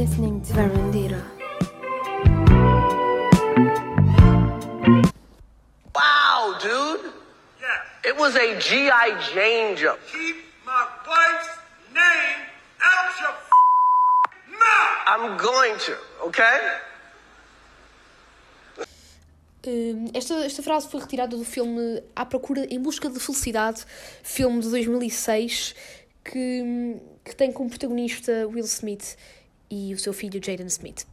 listening to Verandira. Wow, dude. Yeah. It was a G.I. Jane jump. Keep my wife's name out your f- mouth. I'm going to, okay? Hum, esta, esta frase foi retirada do filme À Procura em Busca de Felicidade, filme de 2006, que, que tem como protagonista Will Smith e o seu filho Jaden Smith.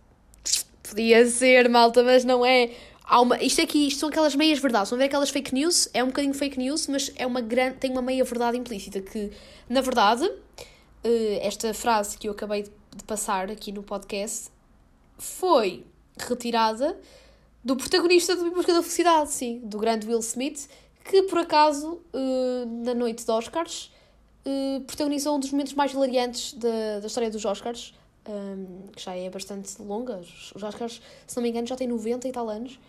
Podia ser, malta, mas não é. Há uma, isto aqui, isto são aquelas meias verdades, vão ver aquelas fake news, é um bocadinho fake news, mas é uma grande, tem uma meia verdade implícita, que, na verdade, eh, esta frase que eu acabei de passar aqui no podcast foi retirada do protagonista do Em Busca da Felicidade, sim, do grande Will Smith, que por acaso, eh, na noite de Oscars, eh, protagonizou um dos momentos mais hilariantes da, da história dos Oscars, um, que já é bastante longa, os os Oscars, se não me engano, já tem 90 e tal anos,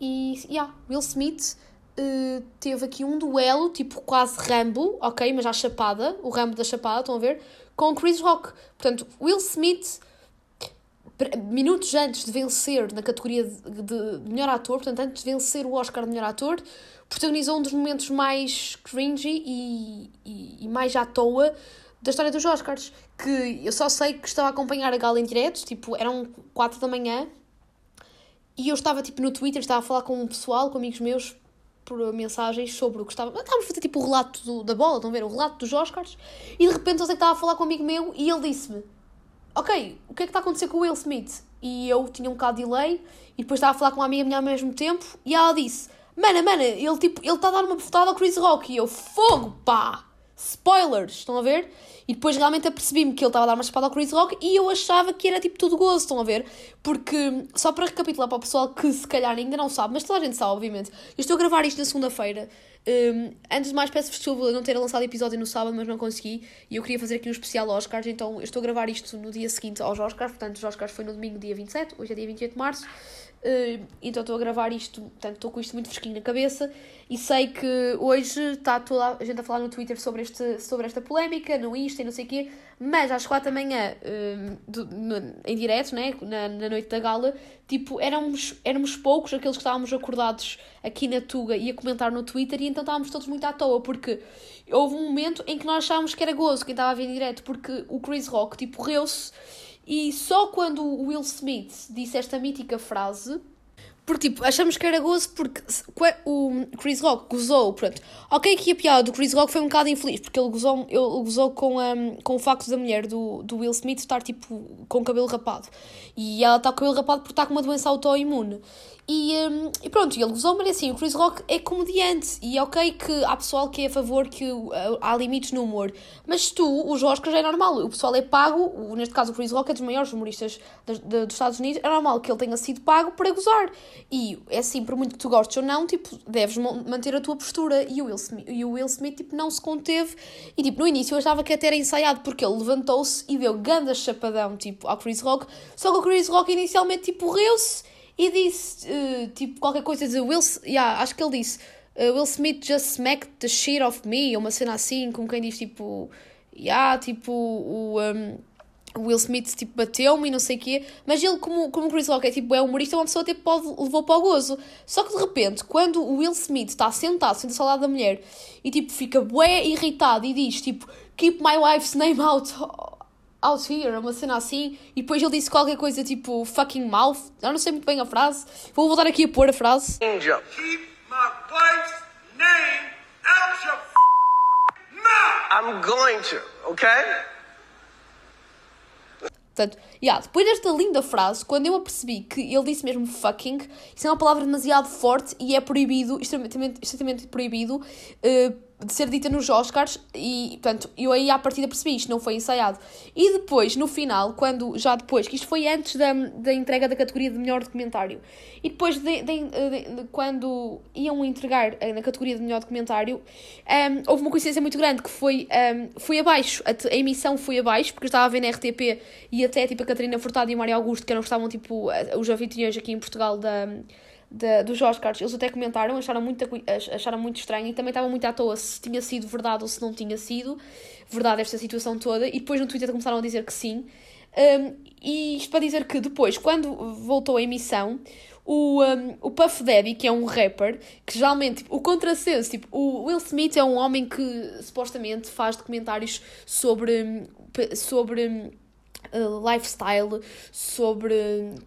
e, yeah, Will Smith eh, teve aqui um duelo, tipo quase Rambo, ok, mas à chapada, o Rambo da chapada, estão a ver, com Chris Rock. Portanto, Will Smith minutos antes de vencer na categoria de, de melhor ator, portanto, antes de vencer o Oscar de melhor ator, protagonizou um dos momentos mais cringy e, e, e mais à toa da história dos Oscars. Que eu só sei que estava a acompanhar a gala em direto, tipo, eram 4 da manhã, e eu estava tipo no Twitter, estava a falar com um pessoal, com amigos meus, por mensagens sobre o que estava. Estávamos a fazer tipo o relato do- da bola, estão a ver? O relato dos Oscars, e de repente eu sei que estava a falar com um amigo meu e ele disse-me: ok, o que é que está a acontecer com o Will Smith? E eu tinha um bocado de delay, e depois estava a falar com uma amiga minha ao mesmo tempo, e ela disse, mana, mana, ele tipo, ele está a dar uma bofetada ao Chris Rock, e eu, fogo, pá! Spoilers, estão a ver? E depois realmente apercebi-me que ele estava a dar uma espada ao Chris Rock e eu achava que era tipo tudo gozo, estão a ver? Porque, só para recapitular para o pessoal que se calhar ainda não sabe, mas toda a gente sabe, obviamente, eu estou a gravar isto na segunda-feira. Um, antes de mais, peço desculpa não ter lançado episódio no sábado, mas não consegui. E eu queria fazer aqui um especial Oscars, então eu estou a gravar isto no dia seguinte aos Oscars. Portanto, os Oscars foi no domingo, dia 27, hoje é dia 28 de março. Uh, então estou a gravar isto, portanto estou com isto muito fresquinho na cabeça e sei que hoje está toda a gente a falar no Twitter sobre, este, sobre esta polémica, no Insta e não sei o quê, mas às quatro da manhã, no- em direto, né, na, na noite da gala, tipo, éramos, éramos poucos aqueles que estávamos acordados aqui na Tuga e a comentar no Twitter e então estávamos todos muito à toa, porque houve um momento em que nós achávamos que era gozo quem estava a ver em direto, porque o Chris Rock, tipo, riu-se e só quando o Will Smith disse esta mítica frase, porque tipo, achamos que era gozo porque o Chris Rock gozou, pronto. Ok que a piada do Chris Rock foi um bocado infeliz, porque ele gozou, ele gozou com, um, com o facto da mulher do, do Will Smith estar tipo com o cabelo rapado. E ela está com o cabelo rapado porque está com uma doença autoimune. E, um, e pronto, ele gozou, mas assim, o Chris Rock é comediante. E ok que há pessoal que é a favor que uh, há limites no humor. Mas tu, os Oscars é normal. O pessoal é pago, neste caso o Chris Rock é dos maiores humoristas da- dos Estados Unidos, é normal que ele tenha sido pago para gozar. E é assim, por muito que tu gostes ou não, tipo, deves manter a tua postura. E o Will Smith, e o Will Smith tipo, não se conteve. E tipo, no início eu achava que até era ensaiado, porque ele levantou-se e deu ganda chapadão, tipo, ao Chris Rock. Só que o Chris Rock inicialmente, tipo, riu-se e disse, eh, tipo, qualquer coisa Will... Yeah, acho que ele disse... eh, Will Smith just smacked the shit off me, uma cena assim, como quem diz, tipo... Yeah, tipo, o... um, o Will Smith, tipo, bateu-me e não sei o quê. Mas ele, como, como o Chris Rock é, tipo, é humorista, uma pessoa até pode, levou para o gozo. Só que, de repente, quando o Will Smith está sentado, senta-se ao lado da mulher, e, tipo, fica bué irritado e diz, tipo, keep my wife's name out out here, uma cena assim, e depois ele disse qualquer coisa tipo fucking mouth, eu não sei muito bem a frase, vou voltar aqui a pôr a frase. Jump. Keep my wife's name out your f- mouth. I'm going to, okay? Portanto, yeah, depois desta linda frase, quando eu apercebi que ele disse mesmo fucking, isso é uma palavra demasiado forte e é proibido, extremamente, extremamente proibido, eh, de ser dita nos Oscars, e portanto, eu aí à partida percebi isto, não foi ensaiado. E depois, no final, quando, já depois, que isto foi antes da, da entrega da categoria de melhor documentário, e depois de, de- de- quando iam entregar na categoria de melhor documentário, ehm, houve uma coincidência muito grande que foi, ehm, foi abaixo, a, a emissão foi abaixo, porque eu estava a ver na RTP e até tipo a Catarina Furtado e o Mário Augusto, que eram, estavam tipo os anfitriões aqui em Portugal da, dos Oscars, eles até comentaram, acharam muito, acharam muito estranho e também estava muito à toa se tinha sido verdade ou se não tinha sido verdade esta situação toda. E depois no Twitter começaram a dizer que sim. Um, e isto para dizer que depois, quando voltou a emissão, o, um, o Puff Daddy, que é um rapper, que geralmente, tipo, o contrassenso, tipo, o Will Smith é um homem que supostamente faz documentários sobre, sobre uh, lifestyle, sobre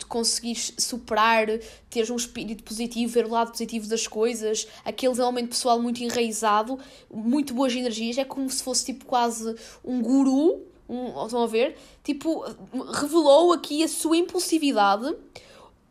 conseguires superar, teres um espírito positivo, ver o lado positivo das coisas, aquele elemento pessoal muito enraizado, muito boas energias, é como se fosse tipo quase um guru, um, estão a ver? Tipo, revelou aqui a sua impulsividade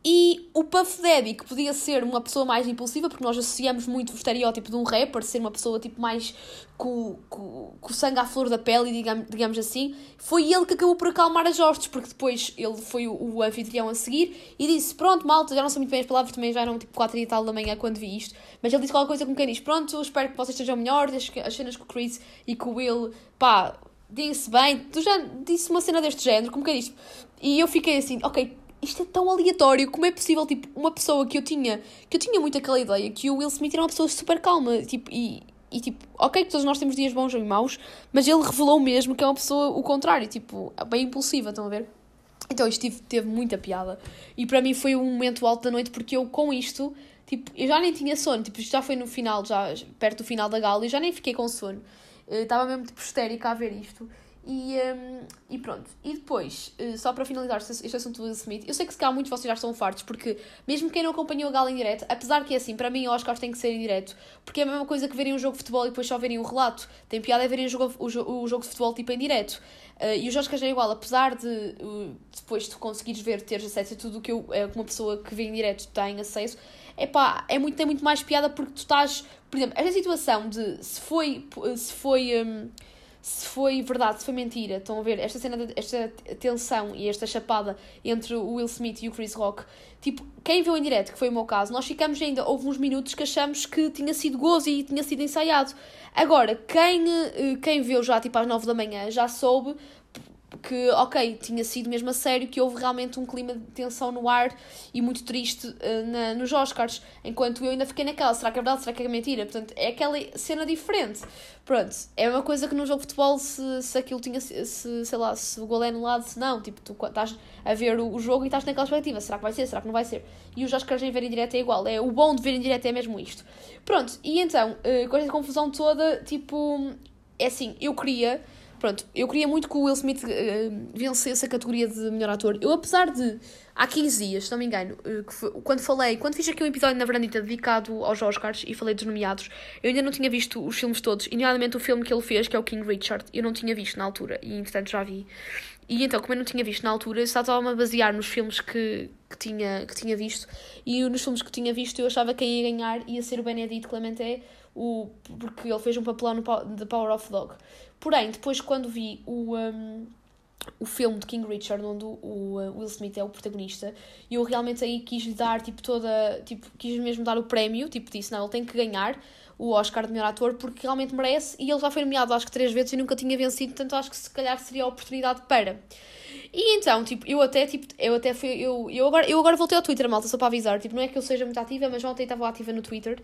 e o Puff Daddy, que podia ser uma pessoa mais impulsiva, porque nós associamos muito o estereótipo de um rapper, ser uma pessoa tipo mais com, com, com o sangue à flor da pele, digamos, digamos assim, foi ele que acabou por acalmar as hostes, porque depois ele foi o, o anfitrião a seguir e disse: Pronto, malta, já não sei muito bem as palavras, também já eram tipo 4 e tal da manhã quando vi isto, mas ele disse qualquer coisa como quem diz: Pronto, espero que vocês estejam melhor, as, as cenas com o Chris e com o Will, pá, deem-se bem. Tu já disse uma cena deste género, como quem diz. E eu fiquei assim: Ok isto é tão aleatório, como é possível, tipo, uma pessoa que eu tinha, que eu tinha muito aquela ideia, que o Will Smith era uma pessoa super calma, tipo, e, e tipo, ok, todos nós temos dias bons e maus, mas ele revelou mesmo que é uma pessoa o contrário, tipo, bem impulsiva, estão a ver? Então isto teve, teve muita piada. E para mim foi um momento alto da noite, porque eu com isto, tipo, eu já nem tinha sono, tipo, já foi no final, já perto do final da gala, e já nem fiquei com sono. Estava mesmo, tipo, histérica a ver isto. E, um, e pronto. E depois, uh, só para finalizar este, assunto do Will Smith, eu sei que se calhar muitos de vocês já estão fartos, porque mesmo quem não acompanhou a gala em direto, apesar que é assim, para mim Oscars tem que ser em direto, porque é a mesma coisa que verem um jogo de futebol e depois só verem o relato. Tem piada é verem o jogo, o, o jogo de futebol tipo em direto. Uh, e os Oscars é igual, apesar de uh, depois tu conseguires ver, teres acesso a tudo o que eu, é, uma pessoa que vê em direto tem acesso, é pá, é muito, tem muito mais piada porque tu estás, por exemplo, esta situação de se foi, se foi. Um, se foi verdade, se foi mentira. Estão a ver esta cena, de, esta tensão e esta chapada entre o Will Smith e o Chris Rock. Tipo, quem viu em direto, que foi o meu caso, nós ficamos ainda, houve uns minutos que achamos que tinha sido gozo e tinha sido ensaiado. Agora, quem, eh, quem viu já tipo às 9 da manhã já soube que, ok, tinha sido mesmo a sério, que houve realmente um clima de tensão no ar e muito triste uh, na, nos Oscars, enquanto eu ainda fiquei naquela, será que é verdade, será que é mentira? Portanto, é aquela cena diferente. Pronto, é uma coisa que no jogo de futebol, se, se aquilo tinha, se, sei lá, se o gol é anulado, se não, tipo, tu estás a ver o, o jogo e estás naquela expectativa, será que vai ser, será que não vai ser? E os Oscars em ver em direto é igual, é, o bom de ver em direto é mesmo isto. Pronto, e então, uh, com esta confusão toda, tipo, é assim, eu queria Pronto, eu queria muito que o Will Smith uh, vencesse a categoria de melhor ator. Eu, apesar de, há 15 dias, se não me engano, uh, foi, quando falei, quando fiz aqui um episódio na Verandita dedicado aos Oscars e falei dos nomeados, eu ainda não tinha visto os filmes todos, e nomeadamente o filme que ele fez, que é o King Richard, eu não tinha visto na altura, e entretanto já vi. E então, como eu não tinha visto na altura, eu só estava-me a basear nos filmes que, que, tinha, que tinha visto, e nos filmes que tinha visto eu achava que ia ganhar ia ser o Benedict Clemente, o, porque ele fez um papelão no Power of Dog. Porém, depois quando vi o, um, o filme de King Richard, onde o, o uh, Will Smith é o protagonista, eu realmente aí quis lhe dar tipo toda, tipo, quis mesmo dar o prémio, tipo disse, não, ele tem que ganhar o Oscar de melhor ator porque realmente merece e ele já foi nomeado acho que três vezes e nunca tinha vencido, portanto acho que se calhar seria a oportunidade para. E então, tipo, eu até, tipo, eu até fui, eu, eu, agora, eu agora voltei ao Twitter, malta, só para avisar, tipo, não é que eu seja muito ativa, mas ontem estava ativa no Twitter.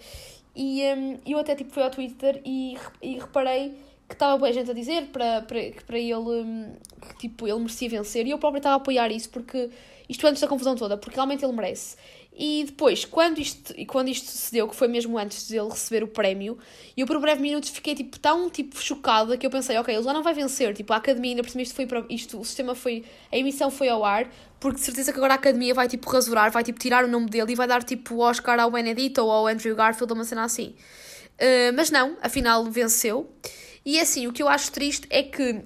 E um, eu até, tipo, fui ao Twitter e, e reparei que estava boa gente a dizer para, para, que para ele hum, que tipo, ele merecia vencer. E eu próprio estava a apoiar isso porque isto antes da confusão toda, porque realmente ele merece. E depois, quando isto, quando isto sucedeu, que foi mesmo antes de ele receber o prémio, eu por um breve minuto fiquei tipo, tão tipo, chocada que eu pensei, ok, ele já não vai vencer. Tipo, a academia, ainda por cima isto foi para. Isto, o sistema foi. A emissão foi ao ar, porque de certeza que agora a academia vai tipo rasurar, vai tipo tirar o nome dele e vai dar tipo Oscar ao Benedito ou ao Andrew Garfield ou uma cena assim. Uh, mas não, afinal venceu. E assim, o que eu acho triste é que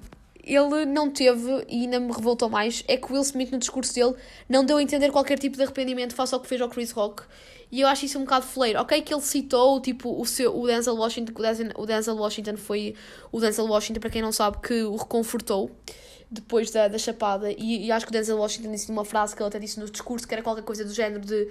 ele não teve, e ainda me revoltou mais, é que o Will Smith no discurso dele não deu a entender qualquer tipo de arrependimento face ao que fez ao Chris Rock. E eu acho isso um bocado foleiro. Ok, que ele citou, tipo, o, seu, o Denzel Washington, o Denzel Washington foi o Denzel Washington, para quem não sabe, que o reconfortou depois da, da chapada. E, e acho que o Denzel Washington disse uma frase que ele até disse no discurso, que era qualquer coisa do género de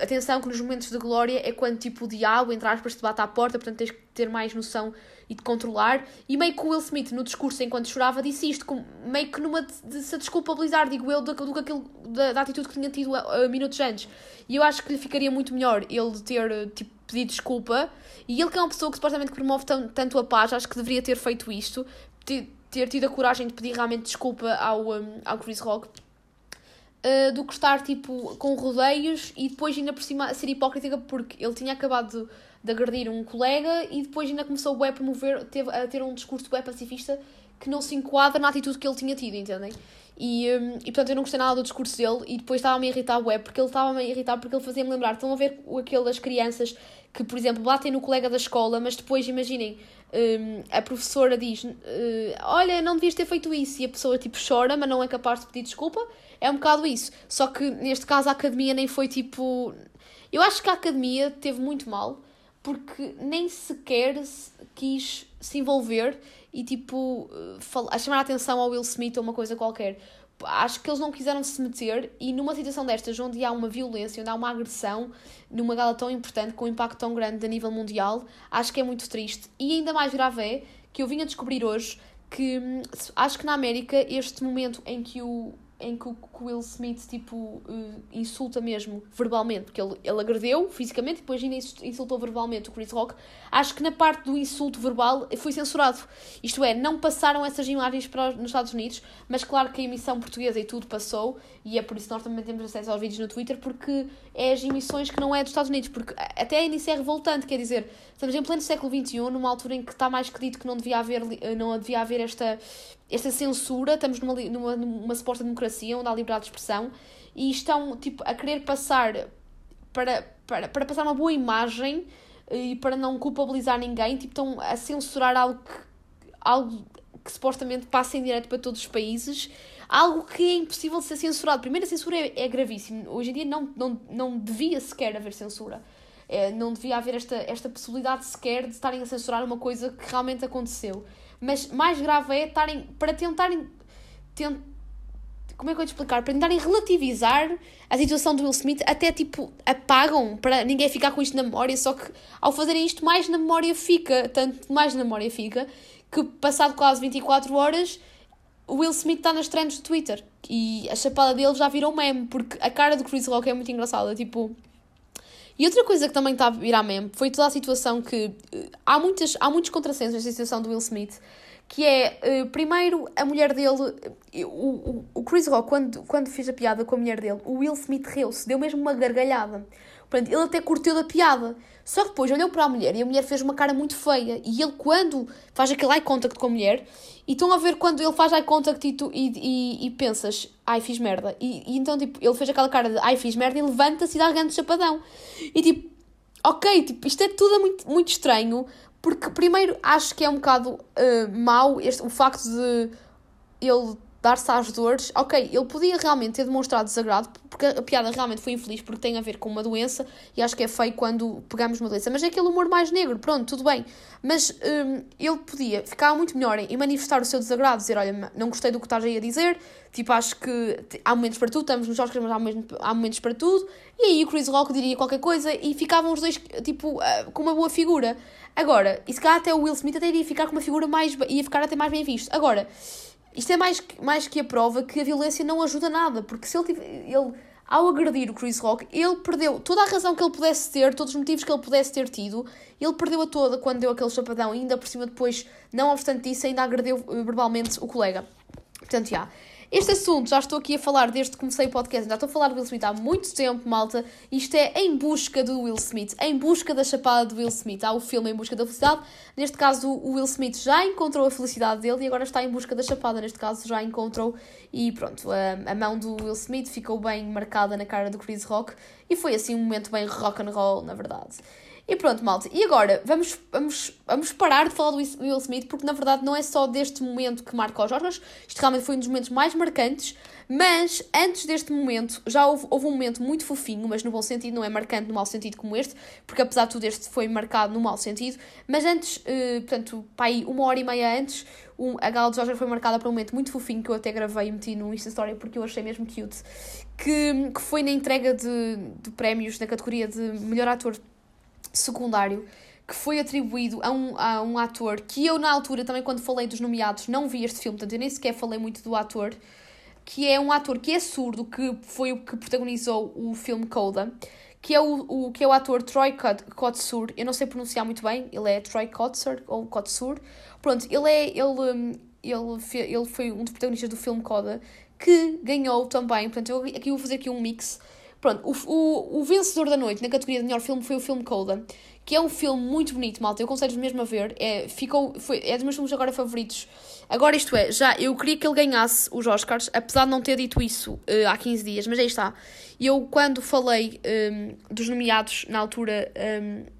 Atenção que nos momentos de glória é quando tipo o diabo, entre aspas, te bate à porta, portanto tens que ter mais noção e de controlar. E meio que o Will Smith, no discurso enquanto chorava, disse isto, com, meio que numa de, se desculpabilizar, digo eu, do, do, da, da atitude que tinha tido uh, minutos antes. E eu acho que lhe ficaria muito melhor ele ter tipo, pedido desculpa. E ele, que é uma pessoa que supostamente promove tanto a paz, acho que deveria ter feito isto, ter, ter tido a coragem de pedir realmente desculpa ao, um, ao Chris Rock. Uh, do que estar tipo com rodeios e depois ainda por cima ser hipócrita porque ele tinha acabado de, agredir um colega e depois ainda começou a promover, teve, a ter um discurso web pacifista que não se enquadra na atitude que ele tinha tido, entendem? E, um, e portanto eu não gostei nada do discurso dele e depois estava-me a irritar web porque ele estava-me a irritar porque ele fazia-me lembrar, estão a ver aquele das crianças que, por exemplo, batem no colega da escola, mas depois, imaginem, um, a professora diz: uh, Olha, não devias ter feito isso, e a pessoa tipo chora, mas não é capaz de pedir desculpa. É um bocado isso. Só que neste caso a academia nem foi tipo. Eu acho que a academia teve muito mal porque nem sequer quis se envolver e tipo a chamar a atenção ao Will Smith ou uma coisa qualquer. Acho que eles não quiseram se meter e numa situação destas onde há uma violência, onde há uma agressão numa gala tão importante, com um impacto tão grande a nível mundial, acho que é muito triste. E ainda mais grave é que eu vim a descobrir hoje que hum, acho que na América este momento em que o em que o Will Smith tipo uh, insulta mesmo verbalmente, porque ele, ele agredeu fisicamente e depois ainda insultou verbalmente o Chris Rock. Acho que na parte do insulto verbal foi censurado. Isto é, não passaram essas imagens para nos Estados Unidos, mas claro que a emissão portuguesa e tudo passou, e é por isso que nós também temos acesso aos vídeos no Twitter, porque é as emissões que não é dos Estados Unidos, porque até nisso é revoltante, quer dizer, estamos em pleno século XXI, numa altura em que está mais que dito que não devia haver, eh, não devia haver esta esta censura, estamos numa, numa, numa suposta democracia onde há liberdade de expressão e estão tipo, a querer passar para, para, para passar uma boa imagem e para não culpabilizar ninguém, tipo, estão a censurar algo que, algo que supostamente passa em direto para todos os países, algo que é impossível de ser censurado. Primeiro, a censura é, é gravíssimo. Hoje em dia não, não, não devia sequer haver censura. É, não devia haver esta, esta possibilidade sequer de estarem a censurar uma coisa que realmente aconteceu. Mas mais grave é estarem, para tentarem, tent, como é que eu vou te explicar? Para tentarem relativizar a situação do Will Smith, até tipo apagam para ninguém ficar com isto na memória. Só que ao fazerem isto, mais na memória fica, tanto mais na memória fica, que passado quase 24 horas, o Will Smith está nas trends do Twitter e a chapada dele já virou meme, porque a cara do Chris Rock é muito engraçada. Tipo, e outra coisa que também está a virar meme foi toda a situação que. Uh, há, muitas, há muitos contrassensos nesta situação do Will Smith, que é, uh, primeiro, a mulher dele. Uh, o, o, Chris Rock, quando, quando fez a piada com a mulher dele, o Will Smith riu-se, deu mesmo uma gargalhada. Ele até curtiu da piada. Só que depois olhou para a mulher e a mulher fez uma cara muito feia. E ele, quando faz aquele eye contact com a mulher, e estão a ver quando ele faz eye contact e, tu, e, e, e pensas, ai, fiz merda. E, e, então, tipo, ele fez aquela cara de ai, fiz merda e levanta-se e dá grande chapadão. E tipo, ok, tipo, isto é tudo muito, muito estranho, porque primeiro acho que é um bocado uh, mau este, o facto de ele dar-se às dores. Ok, ele podia realmente ter demonstrado desagrado, porque a piada realmente foi infeliz, porque tem a ver com uma doença, e acho que é feio quando pegamos uma doença. Mas é aquele humor mais negro, pronto, tudo bem. Mas um, ele podia ficar muito melhor em, manifestar o seu desagrado, dizer: Olha, não gostei do que estás aí a dizer, tipo, acho que há momentos para tudo, estamos nos Oscars, mas há momentos, há momentos para tudo. E aí o Chris Rock diria qualquer coisa e ficavam os dois, tipo, uh, com uma boa figura. Agora, e se calhar até o Will Smith até iria ficar com uma figura mais. ia ficar até mais bem visto. Agora isto é mais, mais que a prova que a violência não ajuda nada, porque se ele, tiver, ele ao agredir o Chris Rock, ele perdeu toda a razão que ele pudesse ter, todos os motivos que ele pudesse ter tido, ele perdeu a toda quando deu aquele chapadão, e ainda por cima depois, não obstante isso, ainda agrediu verbalmente o colega. Portanto, já. Este assunto já estou aqui a falar desde que comecei o podcast, já estou a falar do Will Smith há muito tempo, malta. Isto é Em Busca do Will Smith, Em Busca da Chapada do Will Smith. Há o filme Em Busca da Felicidade. Neste caso, o Will Smith já encontrou a felicidade dele e agora está em busca da Chapada. Neste caso, já encontrou e pronto, a, a mão do Will Smith ficou bem marcada na cara do Chris Rock e foi assim um momento bem rock and roll, na verdade. E pronto, malta. E agora, vamos, vamos, vamos parar de falar do Will Smith, porque na verdade não é só deste momento que marca os Oscars, isto realmente foi um dos momentos mais marcantes, mas antes deste momento, já houve, houve um momento muito fofinho, mas no bom sentido, não é marcante no mau sentido como este, porque apesar de tudo este foi marcado no mau sentido, mas antes, uh, portanto, pá, aí uma hora e meia antes, um, a gala dos Oscars foi marcada por um momento muito fofinho, que eu até gravei e meti no Insta Story, porque eu achei mesmo cute, que, que foi na entrega de, de prémios na categoria de melhor ator secundário que foi atribuído a um, a um ator que eu, na altura, também quando falei dos nomeados, não vi este filme, portanto eu nem sequer falei muito do ator, que é um ator que é surdo, que foi o que protagonizou o filme Coda, que é o, o, que é o ator Troy Kotsur, eu não sei pronunciar muito bem, ele é Troy Kotsur, ou Kotsur, pronto, ele é, ele, hum, ele, ele foi um dos protagonistas do filme Coda, que ganhou também, portanto eu aqui vou fazer aqui um mix, Pronto, o, o, o vencedor da noite na categoria de melhor filme foi o filme Coda, que é um filme muito bonito, malta. Eu aconselho mesmo a ver. É, ficou, foi, é dos meus filmes agora favoritos. Agora, isto é, já eu queria que ele ganhasse os Oscars, apesar de não ter dito isso uh, há 15 dias, mas aí está. Eu, quando falei um, ehm, dos nomeados na altura. Um, ehm,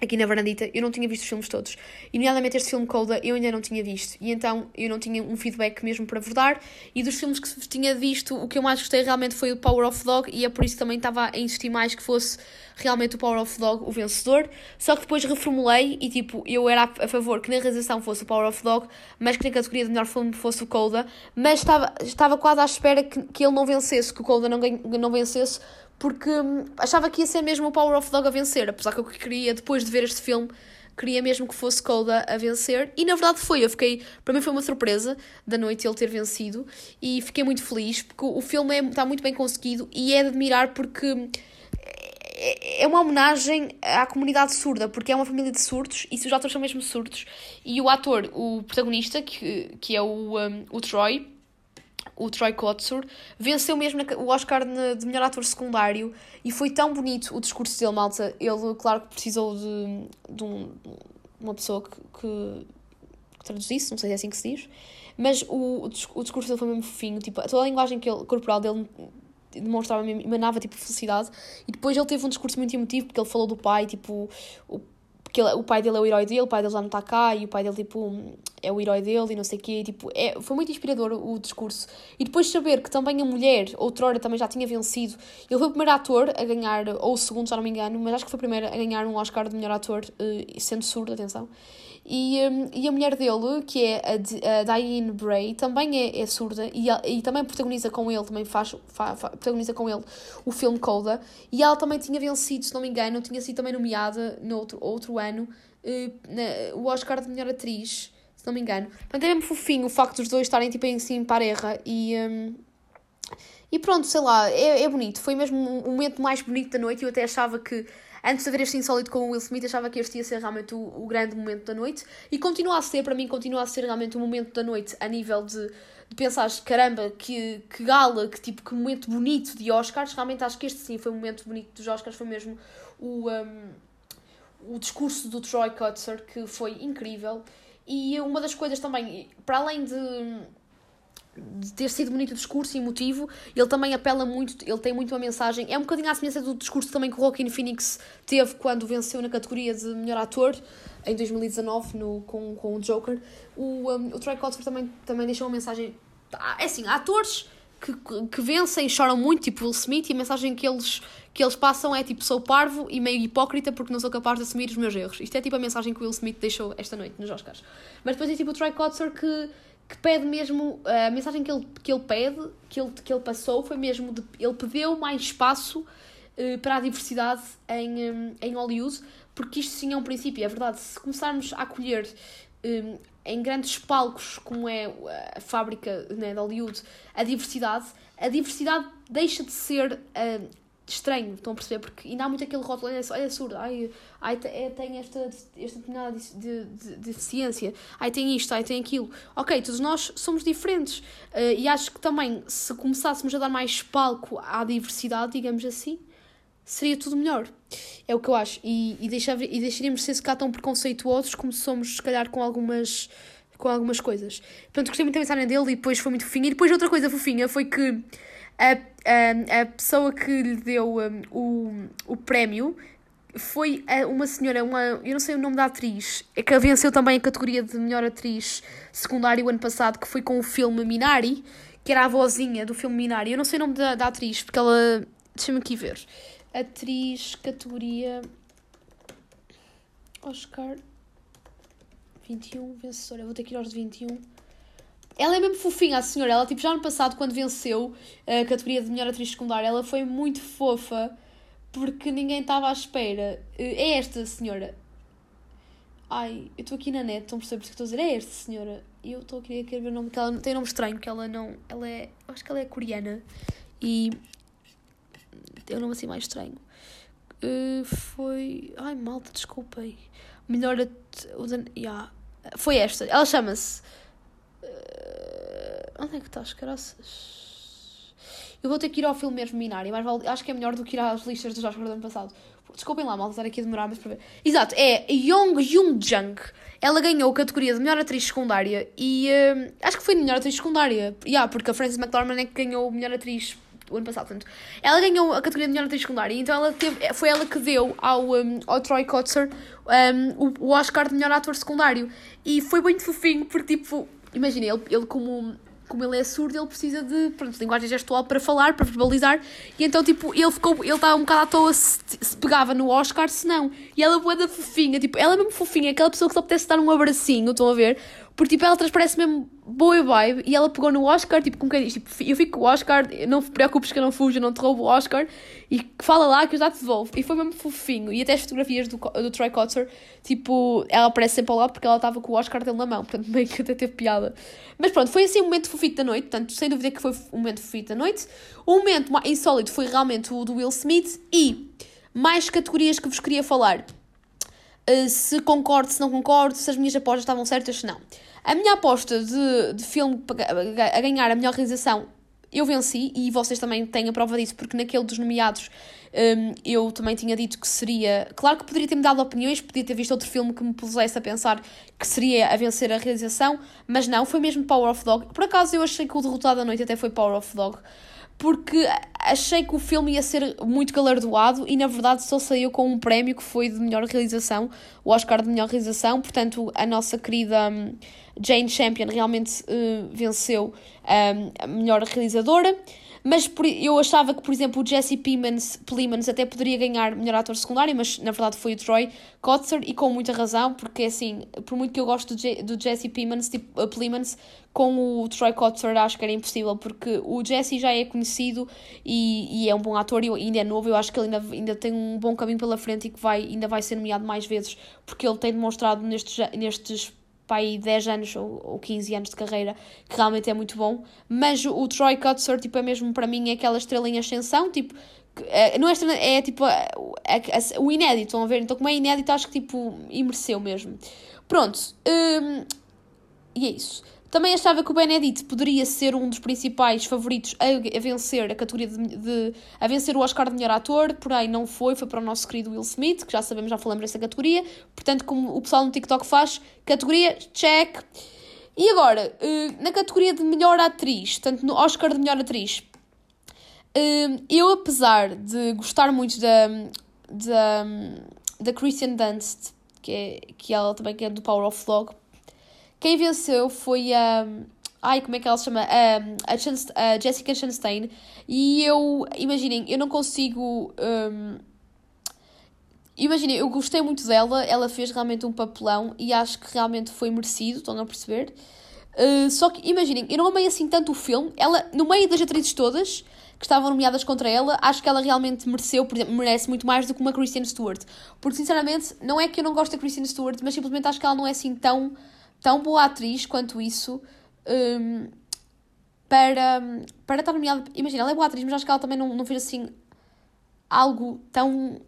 aqui na Varandita, eu não tinha visto os filmes todos. E, nomeadamente, este filme Coda eu ainda não tinha visto. E então eu não tinha um feedback mesmo para vos dar. E dos filmes que tinha visto, o que eu mais gostei realmente foi o Power of Dog. E é por isso que também estava a insistir mais que fosse realmente o Power of Dog o vencedor. Só que depois reformulei e, tipo, eu era a favor que na realização fosse o Power of Dog, mas que na categoria de melhor filme fosse o Coda. Mas estava, estava quase à espera que, que ele não vencesse, que o Coda não, não vencesse porque hum, achava que ia ser mesmo o Power of Dog a vencer, apesar que eu queria, depois de ver este filme, queria mesmo que fosse Coda a vencer, e na verdade foi, eu fiquei, para mim foi uma surpresa da noite ele ter vencido, e fiquei muito feliz, porque o filme é, está muito bem conseguido, e é de admirar porque é, é uma homenagem à comunidade surda, porque é uma família de surdos, e os atores são mesmo surdos, e o ator, o protagonista, que, que é o, um, o Troy, o Troy Kotsur, venceu mesmo o Oscar de melhor ator secundário e foi tão bonito o discurso dele, malta. Ele, claro que precisou de, de um, uma pessoa que, que, que, traduzisse, não sei se é assim que se diz, mas o, o discurso dele foi mesmo fofinho, tipo, toda a linguagem que ele, corporal dele demonstrava, emanava tipo felicidade e depois ele teve um discurso muito emotivo porque ele falou do pai, tipo, o porque ele, o pai dele é o herói dele, o pai dele já não está cá e o pai dele, tipo, é o herói dele e não sei o quê. Tipo, é, foi muito inspirador o, discurso. E depois saber que também a mulher, outrora, também já tinha vencido. Ele foi o primeiro ator a ganhar, ou o segundo, já não me engano, mas acho que foi o primeiro a ganhar um Oscar de melhor ator, uh, sendo surdo, atenção. E, um, e a mulher dele, que é a, a Diane Bray, também é, é surda e, e também protagoniza com ele, também faz, fa, fa, protagoniza com ele o filme Coda. E ela também tinha vencido, se não me engano, tinha sido também nomeada no outro, outro ano uh, na, o Oscar de melhor atriz, se não me engano. Portanto, é mesmo fofinho o facto dos dois estarem tipo em cima parerra e. Um, e pronto, sei lá, é, é bonito. Foi mesmo o momento mais bonito da noite. Eu até achava que Antes de haver este insólito com o Will Smith, achava que este ia ser realmente o, o grande momento da noite e continua a ser, para mim, continua a ser realmente o momento da noite a nível de, de pensar, caramba, que, que gala, que tipo, que momento bonito de Oscars. Realmente acho que este sim foi o momento bonito dos Oscars, foi mesmo o, um, o discurso do Troy Kutzer, que foi incrível. E uma das coisas também, para além de de ter sido bonito o discurso e emotivo, ele também apela muito, ele tem muito uma mensagem, é um bocadinho à semelhança do discurso também que o Joaquin Phoenix teve quando venceu na categoria de melhor ator, em 2019, no, com, com o Joker. O, um, o Troy Kotsur também, também deixou uma mensagem, é assim, há atores que, que vencem e choram muito, tipo Will Smith, e a mensagem que eles, que eles passam é tipo, sou parvo e meio hipócrita porque não sou capaz de assumir os meus erros. Isto é tipo a mensagem que Will Smith deixou esta noite nos Oscars. Mas depois é tipo o Troy Kotsur que que pede mesmo, a mensagem que ele, que ele pede, que ele, que ele passou, foi mesmo, de, ele pediu mais espaço uh, para a diversidade em, um, em Hollywood, porque isto sim é um princípio, é verdade, se começarmos a acolher um, em grandes palcos, como é a fábrica né, de Hollywood, a diversidade, a diversidade deixa de ser estranho, estão a perceber? Porque ainda há muito aquele rótulo, olha, olha surdo, ai, ai é, tem esta, esta determinada de, de, deficiência, ai tem isto, ai tem aquilo. Ok, todos nós somos diferentes uh, e acho que também se começássemos a dar mais palco à diversidade, digamos assim, seria tudo melhor. É o que eu acho. E, e, e deixaríamos de ser se cá tão preconceituosos como somos, se calhar, com algumas com algumas coisas. Portanto, gostei muito da mensagem dele e depois foi muito fofinha. E depois outra coisa fofinha foi que a, a, pessoa que lhe deu o, o prémio foi uma senhora, uma, eu não sei o nome da atriz, é que venceu também a categoria de melhor atriz secundária o ano passado, que foi com o filme Minari, que era a vozinha do filme Minari. Eu não sei o nome da, da atriz, porque ela. Deixa-me aqui ver. Atriz, categoria. Oscar 21, vencedora. Vou ter que ir aos de 21. Ela é mesmo fofinha, a senhora. Ela, tipo, já no passado, quando venceu a categoria de melhor atriz secundária, ela foi muito fofa porque ninguém estava à espera. Eh, É esta senhora. Ai, eu estou aqui na net, estão a perceber por isso que estou a dizer? É esta senhora. E eu estou a querer, ver o nome, que ela tem nome estranho, que ela não. Ela é. Acho que ela é coreana. E. Tem um nome assim mais estranho. Eh, foi. Ai, malta, desculpem. Melhor. at- yeah. Foi esta. Ela chama-se. eh, onde é que está as caraças? Eu vou ter que ir ao filme mesmo Minari, mas acho que é melhor do que ir às listas dos Oscars do ano passado. Desculpem lá, mal estar aqui a demorar, mas para ver. Exato, é Yong Jung Jung. Ela ganhou a categoria de melhor atriz secundária e eh, acho que foi melhor atriz secundária. Yeah, porque a Frances McDormand é que ganhou melhor atriz o ano passado. Portanto, ela ganhou a categoria de melhor atriz secundária, então ela teve, foi ela que deu ao, um, ao Troy Kotzer um, o Oscar de melhor ator secundário. E foi muito fofinho, porque tipo, imagina, ele, ele como, como ele é surdo, ele precisa de pronto, linguagem gestual para falar, para verbalizar, e então tipo, ele ficou, ele estava um bocado à toa se, se pegava no Oscar, se não. E ela boa da fofinha, tipo, ela é mesmo fofinha, aquela pessoa que só pudesse dar um abracinho, estão a ver? Porque tipo, ela transparece mesmo boa vibe e ela pegou no Oscar, tipo, com quem diz, tipo, eu fico com o Oscar, não te preocupes que eu não fujo, não te roubo o Oscar, e fala lá que eu já te devolvo. E foi mesmo fofinho. E até as fotografias do, do Troy Kotzer, tipo, ela aparece sempre lado porque ela estava com o Oscar dele na mão, portanto, meio que até teve piada. Mas pronto, foi assim um momento fofito da noite, portanto, sem dúvida que foi um momento fofito da noite. O momento mais insólito foi realmente o do Will Smith e mais categorias que vos queria falar. Uh, se concordo, se não concordo, se as minhas apostas estavam certas, se não. A minha aposta de, de filme a ganhar a melhor realização, eu venci e vocês também têm a prova disso, porque naquele dos nomeados um, eu também tinha dito que seria. Claro que poderia ter-me dado opiniões, podia ter visto outro filme que me pusesse a pensar que seria a vencer a realização, mas não, foi mesmo Power of Dog. Por acaso eu achei que o derrotado da noite até foi Power of Dog porque achei que o filme ia ser muito galardoado e na verdade só saiu com um prémio que foi de melhor realização, o Oscar de melhor realização, portanto a nossa querida hum, Jane Champion realmente uh, venceu hum, a melhor realizadora. Mas por- eu achava que, por exemplo, o Jesse Plemons, Plemons até poderia ganhar melhor ator secundário, mas na verdade foi o Troy Kotzer e com muita razão, porque assim, por muito que eu gosto do, do Jesse Plemons, tipo, uh, com o Troy Kotzer acho que era impossível, porque o Jesse já é conhecido e, e é um bom ator e ainda é novo, eu acho que ele ainda, ainda tem um bom caminho pela frente e que vai, ainda vai ser nomeado mais vezes, porque ele tem demonstrado nestes, nestes pá, aí 10 anos ou, ou 15 anos de carreira, que realmente é muito bom. Mas o, o Troy Kotzer, tipo, é mesmo para mim é aquela estrela em ascensão, tipo, é, não é, estrela, é tipo o inédito, a ver? Então, como é inédito, acho que tipo, imereceu mesmo. Pronto, hum, e é isso. Também achava que o Benedict poderia ser um dos principais favoritos a, vencer a categoria de, de- a vencer o Oscar de melhor ator, porém não foi, foi para o nosso querido Will Smith, que já sabemos, já falamos dessa categoria. Portanto, como o pessoal no TikTok faz, categoria check. E agora, eh, na categoria de melhor atriz, tanto no Oscar de melhor atriz, eh, eu apesar de gostar muito da, da, da Christian Dunst, que, é, que ela também que é do Power of Dog, quem venceu foi a. ai, como é que ela se chama? A, a, Jessica Chastain. E eu, imaginem, eu não consigo. hum, imaginem, eu gostei muito dela, ela fez realmente um papelão e acho que realmente foi merecido, estão a perceber? Uh, só que, imaginem, eu não amei assim tanto o filme. Ela, no meio das atrizes todas que estavam nomeadas contra ela, acho que ela realmente mereceu, por exemplo, merece muito mais do que uma Kristen Stewart. Porque, sinceramente, não é que eu não gosto da Kristen Stewart, mas simplesmente acho que ela não é assim tão, tão boa atriz quanto isso. um, para, para estar nomeada. Imagina, ela é boa atriz, mas acho que ela também não, não fez assim algo tão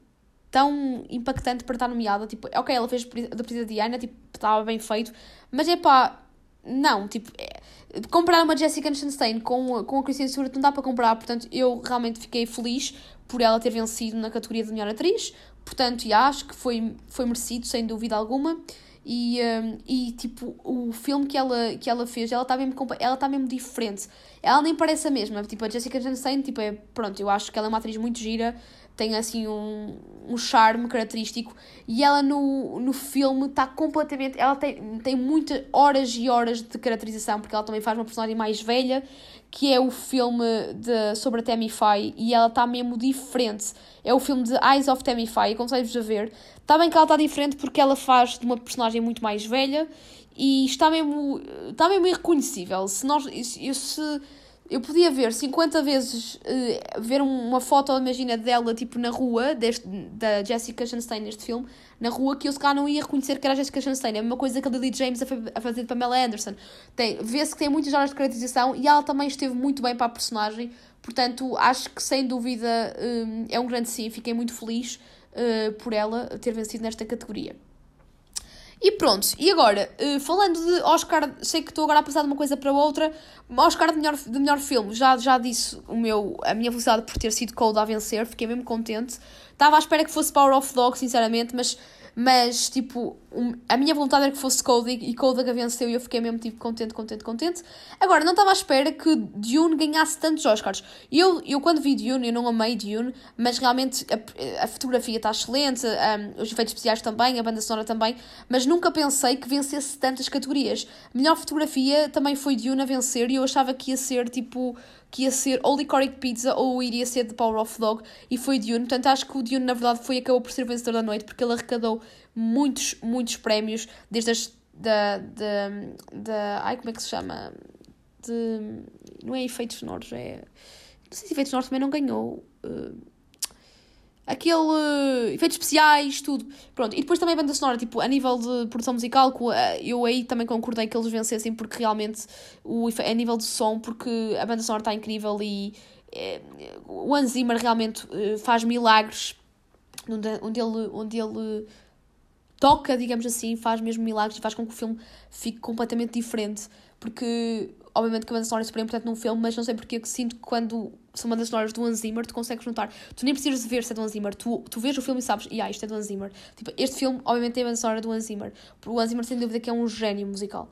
tão impactante para estar nomeada. Tipo, ok, ela fez da Princesa Diana, tipo, estava bem feito, mas é pá, não, tipo, é, comparar uma Jessica Chastain com, com a Kristen Stewart não dá para comparar, portanto, eu realmente fiquei feliz por ela ter vencido na categoria de melhor atriz, portanto, e acho que foi, foi merecido, sem dúvida alguma. E, um, e tipo, o filme que ela, que ela fez, ela está mesmo, ela tá mesmo diferente. Ela nem parece a mesma. Tipo, a Jessica Chastain, tipo, é, pronto, eu acho que ela é uma atriz muito gira, tem assim um, um charme característico e ela no, no filme está completamente. Ela tem, tem muitas horas e horas de caracterização, porque ela também faz uma personagem mais velha, que é o filme de, sobre a Tammy Faye, e ela está mesmo diferente. É o filme de Eyes of Tammy Faye, aconselho-vos a ver. Está bem que ela está diferente porque ela faz de uma personagem muito mais velha e está mesmo, está mesmo irreconhecível. Se nós. Se, eu podia ver 50 vezes, uh, ver uma foto, imagina, dela, tipo, na rua, deste, da Jessica Chastain neste filme, na rua, que eu se calhar não ia reconhecer que era a Jessica Chastain. É a mesma coisa que a Lily James a, a fazer de Pamela Anderson. Vê-se que tem muitas horas de caracterização e ela também esteve muito bem para a personagem. Portanto, acho que sem dúvida um, é um grande sim. Fiquei muito feliz uh, por ela ter vencido nesta categoria. E pronto, e agora, uh, falando de Oscar, sei que estou agora a passar de uma coisa para outra, Oscar de melhor, de melhor filme, já, já disse o meu, a minha felicidade por ter sido Cold a vencer, fiquei mesmo contente. Estava à espera que fosse Power of Dog, sinceramente, mas mas, tipo, a minha vontade era que fosse Cody e Cody venceu e eu fiquei mesmo, tipo, contente, contente, contente. Agora, não estava à espera que Dune ganhasse tantos Oscars. Eu, eu quando vi Dune, eu não amei Dune, mas realmente a, a fotografia está excelente, um, os efeitos especiais também, a banda sonora também, mas nunca pensei que vencesse tantas categorias. Melhor fotografia também foi Dune a vencer e eu achava que ia ser, tipo que ia ser ou Licorice Pizza ou iria ser The Power of Dog e foi Dune. Portanto, acho que o Dune, na verdade, foi acabou por ser vencedor da noite porque ele arrecadou muitos, muitos prémios, desde as. da. da. da ai, como é que se chama? De. não é efeitos sonoros, é. Não sei se efeitos sonoros também não ganhou. Uh, aquele efeitos especiais, tudo. Pronto, e depois também a banda sonora, tipo, a nível de produção musical, eu aí também concordei que eles vencessem porque realmente o a nível de som, porque a banda sonora está incrível e é, o Hans Zimmer realmente eh, faz milagres onde, onde ele onde ele toca, digamos assim, faz mesmo milagres e faz com que o filme fique completamente diferente, porque obviamente que a banda sonora é super importante num filme, mas não sei porque eu sinto que quando são bandas sonoras do Hans Zimmer, tu consegues notar. Tu nem precisas de ver se é do Hans Zimmer. Tu, tu vês o filme e sabes, e ah, isto é do Hans Zimmer. Tipo, este filme, obviamente, tem a banda sonora do Hans Zimmer. O Hans Zimmer, sem dúvida, que é um gênio musical.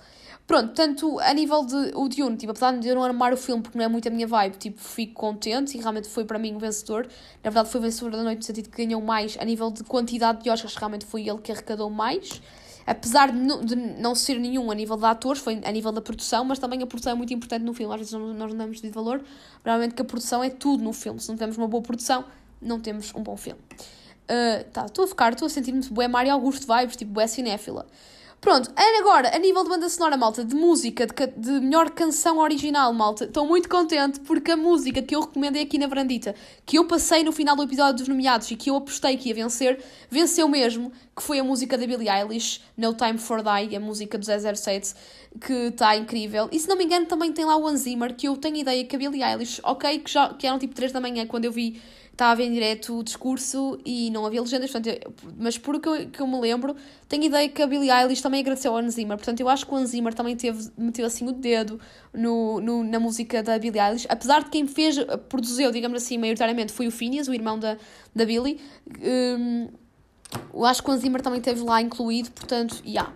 Pronto, tanto a nível de o Dune, tipo, apesar de eu não amar o filme porque não é muito a minha vibe, tipo, fico contente e realmente foi para mim o vencedor. Na verdade, foi o vencedor da noite no sentido que ganhou mais a nível de quantidade de Oscars, realmente foi ele que arrecadou mais apesar de não, de não ser nenhum a nível de atores, foi a nível da produção, mas também a produção é muito importante no filme. Às vezes nós não damos de valor, realmente que a produção é tudo no filme. Se não tivermos uma boa produção, não temos um bom filme. Uh, tá, estou a ficar, estou a sentir-me bué Mário Augusto vibes, tipo bué cinéfila. Pronto, agora, a nível de banda sonora, malta, de música, de, de melhor canção original, malta, estou muito contente porque a música que eu recomendei aqui na Brandita, que eu passei no final do episódio dos nomeados e que eu apostei que ia vencer, venceu mesmo, que foi a música da Billie Eilish, No Time for Die, a música do 007, que está incrível. E se não me engano, também tem lá o Anzimer, que eu tenho ideia que a Billie Eilish, ok, que, já, que eram tipo 3 da manhã quando eu vi estava em direto o discurso e não havia legendas, portanto, eu, mas por o que eu, que eu me lembro, tenho ideia que a Billie Eilish também agradeceu ao Hans Zimmer, portanto, eu acho que o Hans Zimmer também teve, meteu assim o dedo no, no, na música da Billie Eilish, apesar de quem fez, produziu, digamos assim, maioritariamente foi o Phineas, o irmão da, da Billie, um, eu acho que o Hans Zimmer também esteve lá incluído, portanto, já. Yeah.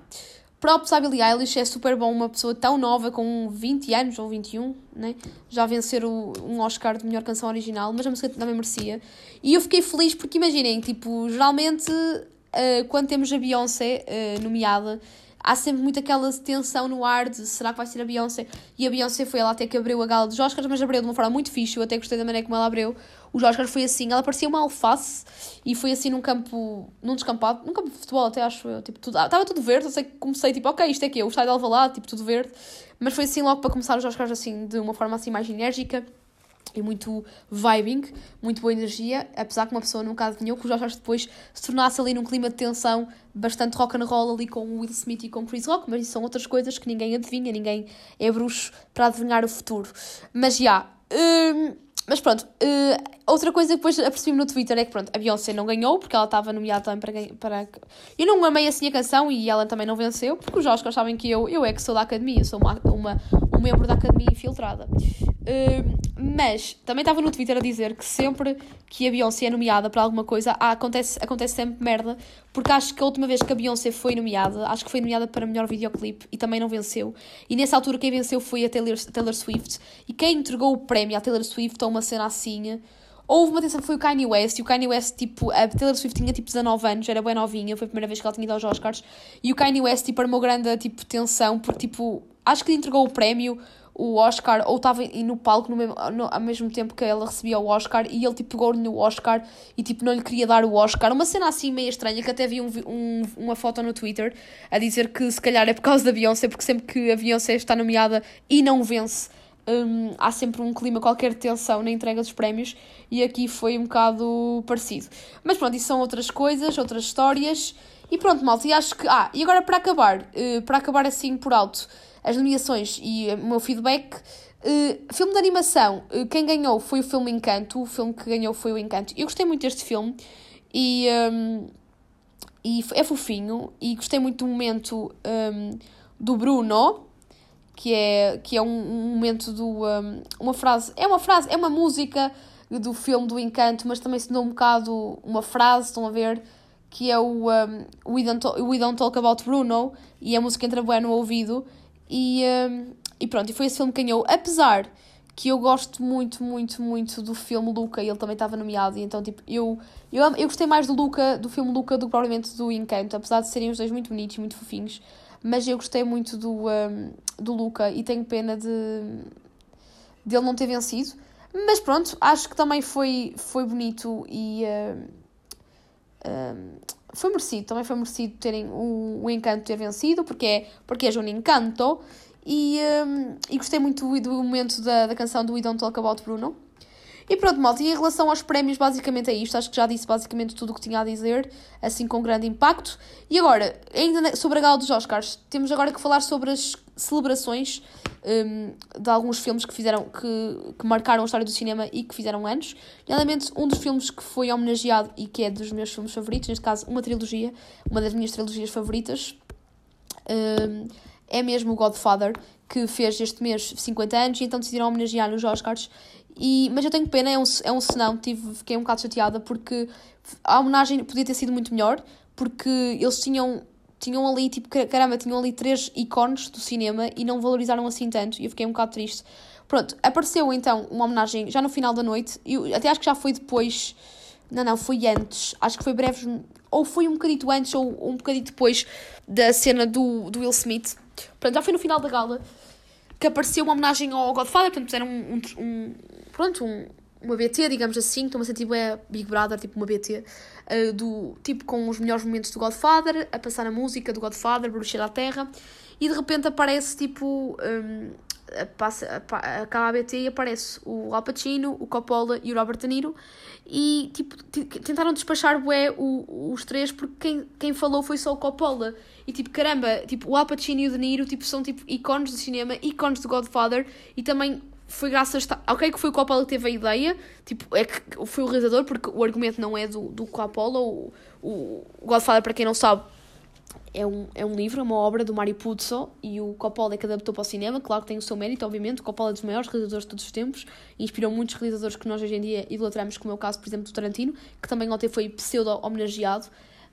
Props à Billie Eilish, é super bom uma pessoa tão nova, com 20 anos ou 21, né? já vencer o, um Oscar de melhor canção original, mas a música também merecia. E eu fiquei feliz porque imaginem, tipo, geralmente uh, quando temos a Beyoncé uh, nomeada, há sempre muito aquela tensão no ar de será que vai ser a Beyoncé? E a Beyoncé foi ela até que abriu a gala dos Oscars, mas abriu de uma forma muito fixe, eu até gostei da maneira como ela abriu. Os Oscars foi assim, ela parecia uma alface e foi assim num campo, num descampado, num campo de futebol até acho eu, tipo, tudo, estava tudo verde, eu sei que comecei tipo, ok, isto é que é, o estádio de Alvalade, tipo, tudo verde, mas foi assim logo para começar os Oscars assim, de uma forma assim mais enérgica e muito vibing, muito boa energia, apesar que uma pessoa nunca adivinhou que os Oscars depois se tornasse ali num clima de tensão bastante rock and roll ali com o Will Smith e com Chris Rock, mas isso são outras coisas que ninguém adivinha, ninguém é bruxo para adivinhar o futuro. Mas já, yeah, hum, mas pronto, uh, outra coisa que depois apercebi-me no Twitter é que pronto, a Beyoncé não ganhou, porque ela estava nomeada também para, para. Eu não amei assim a canção e ela também não venceu, porque os Oscars sabem que eu, eu é que sou da academia, sou uma, uma, um membro da academia infiltrada. Uh, mas também estava no Twitter a dizer que sempre que a Beyoncé é nomeada para alguma coisa, acontece, acontece sempre merda, porque acho que a última vez que a Beyoncé foi nomeada, acho que foi nomeada para melhor videoclipe e também não venceu. E nessa altura quem venceu foi a Taylor, Taylor Swift. E quem entregou o prémio à Taylor Swift a uma cena assim Houve uma tensão que foi o Kanye West, e o Kanye West, tipo, a Taylor Swift tinha tipo 19 anos, era bem novinha, foi a primeira vez que ela tinha ido aos Oscars, e o Kanye West, tipo, armou grande, tipo, tensão, porque, tipo, acho que lhe entregou o prémio, o Oscar, ou estava no palco no mesmo, no, ao mesmo tempo que ela recebia o Oscar, e ele, tipo, pegou-lhe no Oscar, e, tipo, não lhe queria dar o Oscar, uma cena assim meio estranha, que até vi um, um, uma foto no Twitter, a dizer que, se calhar, é por causa da Beyoncé, porque sempre que a Beyoncé está nomeada e não vence, um, há sempre um clima qualquer de tensão na entrega dos prémios e aqui foi um bocado parecido. Mas pronto, isso são outras coisas, outras histórias. E pronto, malta, e acho que. Ah, e agora para acabar, uh, para acabar assim por alto as nomeações e o meu feedback. Uh, filme de animação, uh, quem ganhou foi o filme Encanto, o filme que ganhou foi o Encanto. Eu gostei muito deste filme e, um, e é fofinho e gostei muito do momento um, do Bruno, que é, que é um, um momento do. Um, uma frase. É uma frase, é uma música do filme do Encanto, mas também se tornou um bocado uma frase, estão a ver? Que é o um, We, Don't We Don't Talk About Bruno, e a música entra bem no ouvido. E, um, e pronto, e foi esse filme que ganhou. Apesar que eu gosto muito, muito, muito do filme Luca, e ele também estava nomeado, e então, tipo, eu, eu, eu gostei mais do Luca, do filme Luca, do que provavelmente do Encanto, apesar de serem os dois muito bonitos, muito fofinhos mas eu gostei muito do, um, do Luca e tenho pena de, de ele não ter vencido. Mas pronto, acho que também foi, foi bonito e uh, uh, foi merecido. Também foi merecido terem o, o Encanto ter vencido, porque é, porque é um encanto. E, um, e gostei muito do, do momento da, da canção do We Don't Talk About Bruno. E pronto, malta, e em relação aos prémios, basicamente é isto. Acho que já disse basicamente tudo o que tinha a dizer, assim com grande impacto. E agora, ainda sobre a gala dos Oscars, temos agora que falar sobre as celebrações um, de alguns filmes que fizeram que, que marcaram a história do cinema e que fizeram anos. Nomeadamente, um dos filmes que foi homenageado e que é dos meus filmes favoritos, neste caso, uma trilogia, uma das minhas trilogias favoritas. Um, é mesmo o Godfather, que fez este mês 50 anos, e então decidiram homenagear nos Oscars. E, mas eu tenho pena, é um, é um senão, tive, fiquei um bocado chateada porque a homenagem podia ter sido muito melhor, porque eles tinham, tinham ali, tipo, caramba, tinham ali três ícones do cinema e não valorizaram assim tanto, e eu fiquei um bocado triste. Pronto, apareceu então uma homenagem já no final da noite, eu até acho que já foi depois, não, não, foi antes, acho que foi breves, ou foi um bocadito antes ou um bocadito depois da cena do, do Will Smith. Pronto, já foi no final da gala que apareceu uma homenagem ao Godfather, portanto, era um, um, um pronto, um, uma BT, digamos assim, estou-me a sentir é Big Brother, tipo uma BT, uh, do, tipo com os melhores momentos do Godfather, a passar a música do Godfather, Bruxelas à Terra, e de repente aparece tipo, um, passa, acaba a BT e aparece o Al Pacino, o Coppola e o Robert De Niro, e tipo, tentaram despachar bué o, os três porque quem, quem falou foi só o Coppola. E tipo, caramba, tipo, o Al Pacino e o De Niro tipo, são tipo ícones do cinema, ícones do Godfather e também foi graças a. Ok, que foi o Coppola que teve a ideia, tipo, é que foi o realizador, porque o argumento não é do, do Coppola. O, o Godfather, para quem não sabe, é um, é um livro, é uma obra do Mario Puzo e o Coppola é que adaptou para o cinema. Claro que tem o seu mérito, obviamente. O Coppola é dos maiores realizadores de todos os tempos e inspirou muitos realizadores que nós hoje em dia idolatramos, como é o caso, por exemplo, do Tarantino, que também ontem foi pseudo-homenageado.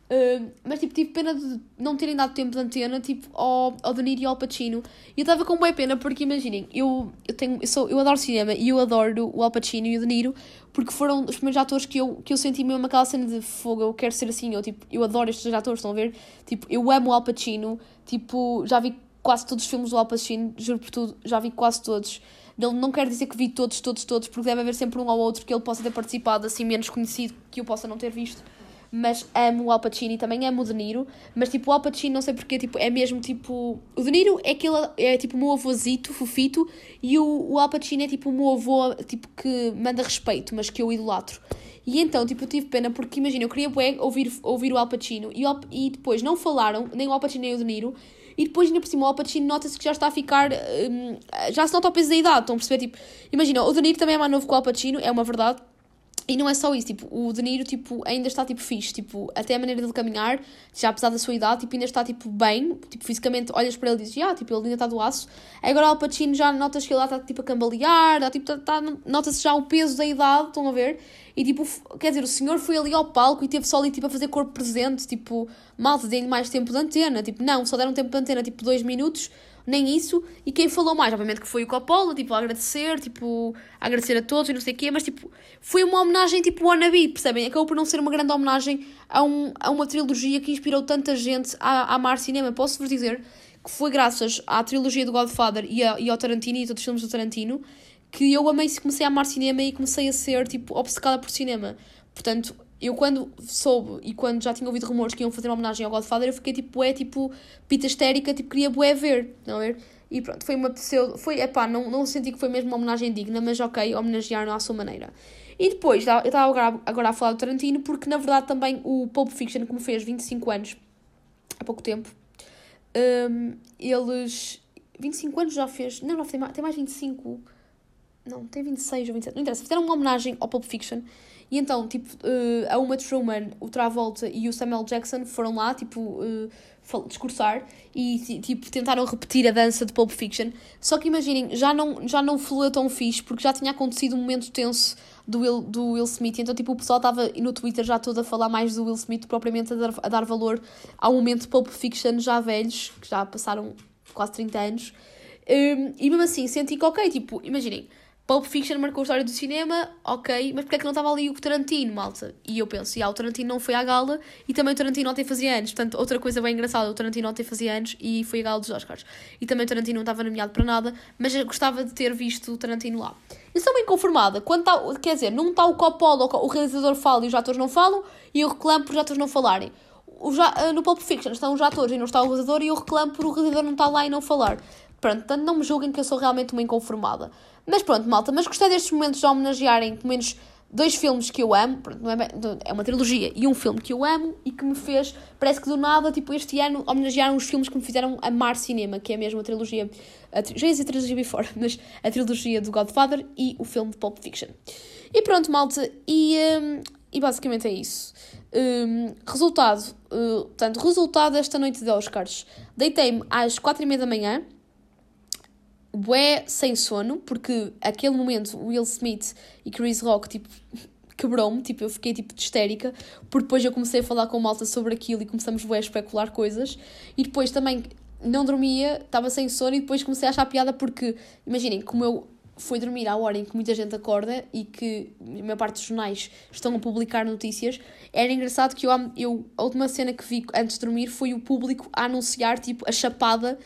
Uh, mas tipo, tive pena de não terem dado tempo de antena tipo, ao, ao De Niro e ao Pacino. E eu estava com boa pena porque imaginem, eu, eu, tenho, eu, sou, eu adoro cinema e eu adoro o Al Pacino e o De Niro porque foram os primeiros atores que eu, que eu senti mesmo aquela cena de fogo, eu quero ser assim, eu, tipo, eu adoro estes atores, estão a ver? Tipo, eu amo o Al Pacino, tipo, já vi quase todos os filmes do Al Pacino, juro por tudo, já vi quase todos. Não, não quero dizer que vi todos, todos, todos, porque deve haver sempre um ou outro que ele possa ter participado, assim, menos conhecido, que eu possa não ter visto mas amo o Al Pacino e também amo o De Niro, mas tipo o Al Pacino não sei porque, tipo, é mesmo tipo, o De Niro é aquele, é tipo o meu avôzito, fofito, e o, o Al Pacino é tipo o meu avô, tipo, que manda respeito, mas que eu idolatro. E então, tipo, eu tive pena porque, imagina, eu queria ouvir, ouvir o Al Pacino e, e depois não falaram, nem o Al Pacino nem o De Niro, e depois, ainda por cima, o Al Pacino nota-se que já está a ficar. Um, já se nota o peso da idade. Estão a perceber? Tipo, imagina, o De Niro também é mais novo que o Al Pacino, é uma verdade. E não é só isso, tipo, o De Niro, tipo, ainda está, tipo, fixe, tipo, até a maneira dele caminhar, já apesar da sua idade, tipo, ainda está, tipo, bem, tipo, fisicamente, olhas para ele e dizes, ah, tipo, ele ainda está do aço. Agora o Pacino já notas que ele está, tipo, a cambalear, tá, tipo, tá, tá, nota-se já o peso da idade, estão a ver? E, tipo, quer dizer, o senhor foi ali ao palco e teve só ali, tipo, a fazer corpo presente, tipo, malta, dê mais tempo de antena, tipo, não, só deram tempo de antena, tipo, dois minutos, nem isso. E quem falou mais, obviamente, que foi o Coppola, tipo, a agradecer, tipo, a agradecer a todos e não sei o quê, mas, tipo, foi uma homenagem, tipo, wannabe, percebem? Acabou por não ser uma grande homenagem a, um, a uma trilogia que inspirou tanta gente a, a amar cinema. Posso-vos dizer que foi graças à trilogia do Godfather e, a, e ao Tarantino e a todos os filmes do Tarantino que eu amei, comecei a amar cinema e comecei a ser, tipo, obcecada por cinema. Portanto, eu quando soube e quando já tinha ouvido rumores que iam fazer uma homenagem ao Godfather, eu fiquei tipo, é tipo, pita histérica, tipo, queria bué ver, não é? E pronto, foi uma pseudo, foi, epá, não, não senti que foi mesmo uma homenagem digna, mas ok, homenagearam à sua maneira. E depois, eu estava agora, agora a falar do Tarantino, porque na verdade também o Pulp Fiction, me fez 25 anos, há pouco tempo, um, eles, 25 anos já fez, não, não, tem mais, tem mais 25, não, tem 26 ou 27, não interessa, fizeram uma homenagem ao Pulp Fiction, e então, tipo, uh, a Uma Truman, o Travolta e o Samuel Jackson foram lá, tipo, uh, discursar e, tipo, tentaram repetir a dança de Pulp Fiction. Só que imaginem, já não, já não fluiu tão fixe, porque já tinha acontecido um momento tenso do Will, do Will Smith. Então, tipo, o pessoal estava no Twitter já todo a falar mais do Will Smith, propriamente a dar, a dar valor ao momento de Pulp Fiction já velhos, que já passaram quase 30 anos. Um, e mesmo assim, senti que, ok, tipo, imaginem, Pulp Fiction marcou a história do cinema, ok, mas porque é que não estava ali o Tarantino, malta? E eu penso, ah, o Tarantino não foi à gala e também o Tarantino ontem fazia anos. Portanto, outra coisa bem engraçada, o Tarantino ontem fazia anos e foi à gala dos Oscars. E também o Tarantino não estava nomeado para nada, mas eu gostava de ter visto o Tarantino lá. Eu sou bem conformada. Quando tá, quer dizer, não está o Coppola, o realizador fala e os atores não falam, e eu reclamo por os atores não falarem. O, já, eh, no Pulp Fiction estão os atores e não está o realizador, e eu reclamo por o realizador não estar lá e não falar. Pronto, portanto, não me julguem que eu sou realmente uma inconformada. Mas pronto, malta, mas gostei destes momentos de homenagearem pelo menos dois filmes que eu amo, pronto, não é, é uma trilogia e um filme que eu amo e que me fez, parece que do nada, tipo, este ano homenagearam os filmes que me fizeram amar cinema, que é mesmo a trilogia, a, já ia dizer trilogia before, mas a trilogia do Godfather e o filme de Pulp Fiction. E pronto, malta, e, um, e basicamente é isso. Um, resultado, uh, portanto, resultado desta noite de Oscars. Deitei-me às quatro e meia da manhã, bué sem sono, porque aquele momento Will Smith e Chris Rock, tipo, quebrou-me, tipo, eu fiquei, tipo, de histérica, porque depois eu comecei a falar com malta sobre aquilo e começamos bué a especular coisas, e depois também não dormia, estava sem sono, e depois comecei a achar piada porque, imaginem, como eu fui dormir à hora em que muita gente acorda e que a maior parte dos jornais estão a publicar notícias, era engraçado que eu, eu a última cena que vi antes de dormir foi o público a anunciar, tipo, a chapada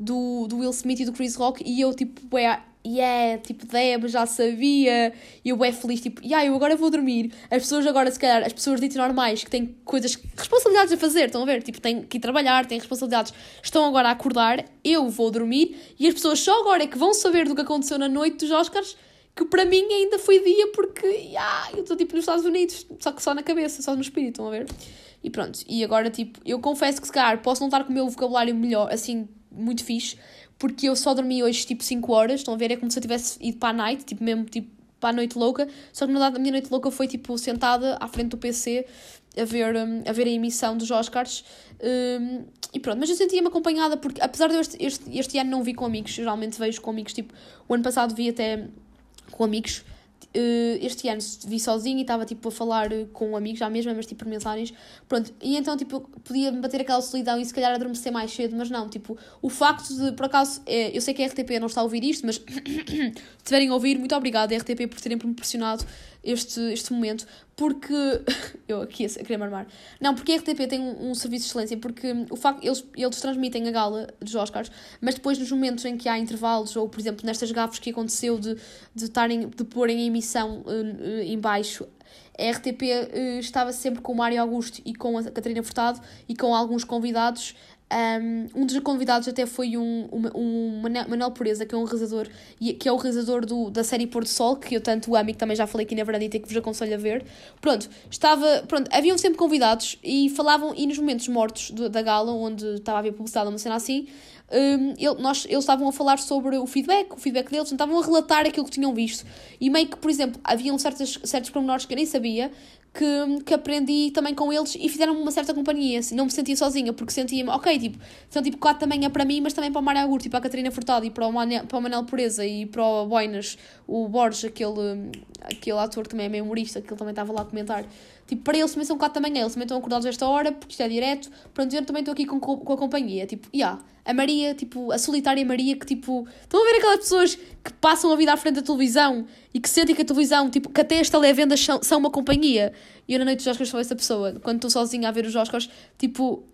do, do Will Smith e do Chris Rock e eu tipo, é, yeah, tipo, Deb, já sabia, e eu é feliz, tipo, yeah, eu agora vou dormir. As pessoas agora, se calhar, as pessoas ditas normais que têm coisas, responsabilidades a fazer, estão a ver? Tipo, têm que ir trabalhar, têm responsabilidades, estão agora a acordar, eu vou dormir, e as pessoas só agora é que vão saber do que aconteceu na noite dos Oscars, que para mim ainda foi dia porque, yeah, eu estou tipo nos Estados Unidos, só que só na cabeça, só no espírito, estão a ver? E pronto, e agora, tipo, eu confesso que se calhar posso não estar com o meu vocabulário melhor, assim, muito fixe, porque eu só dormi hoje tipo 5 horas, estão a ver? É como se eu tivesse ido para a night, tipo mesmo tipo para a noite louca, só que na verdade a minha noite louca foi tipo sentada à frente do PC a ver, um, a, ver a emissão dos Oscars um, e pronto, mas eu sentia-me acompanhada porque apesar de eu este, este, este ano não vi com amigos, geralmente vejo com amigos, tipo o ano passado vi até com amigos este ano vi sozinho e estava tipo a falar com amigos já mesmo, mas tipo por mensagens. Pronto, e então tipo podia me bater aquela solidão e se calhar adormecer mais cedo, mas não, tipo, o facto de, por acaso, é, eu sei que a RTP não está a ouvir isto, mas se tiverem a ouvir, muito obrigada, RTP, por terem proporcionado este, este momento, porque. eu aqui a querer marmar. Não, porque a RTP tem um, um, serviço de excelência, porque o facto. Eles, eles transmitem a gala dos Oscars, mas depois nos momentos em que há intervalos, ou por exemplo nestas gafas que aconteceu de, de, de porem a emissão uh, em baixo a RTP uh, estava sempre com o Mário Augusto e com a Catarina Furtado e com alguns convidados um, dos convidados até foi um, um, um Manel Pureza, que é um realizador, que é o realizador do, da série Pôr do Sol, que eu tanto amo e que também já falei aqui na Verandita e que vos aconselho a ver. Pronto, estava, pronto, haviam sempre convidados e falavam, e nos momentos mortos do, da gala, onde estava a haver publicidade, uma cena assim, um, ele, nós, eles estavam a falar sobre o feedback, o feedback deles, estavam a relatar aquilo que tinham visto. E meio que, por exemplo, haviam certos, certos pormenores que eu nem sabia, que, que aprendi também com eles e fizeram uma certa companhia. Assim, não me sentia sozinha, porque sentia-me, ok, tipo, são tipo quatro também é para mim, mas também para o Mário Agurto e para a Catarina Furtado e para o, Manel, para o Manel Pureza e para o Boinas, o Borges, aquele, aquele ator que também é meio humorista, que ele também estava lá a comentar. Tipo, para eles também são 4 da manhã, eles também estão acordados esta hora, porque isto é direto. Pronto, eu também estou aqui com, com a companhia. Tipo, e yeah, a Maria, tipo, a solitária Maria, que tipo, estão a ver aquelas pessoas que passam a vida à frente da televisão e que sentem que a televisão, tipo, que até as televendas são, são uma companhia. E eu na noite dos Oscars sou essa pessoa. Quando estou sozinha a ver os Oscars, tipo,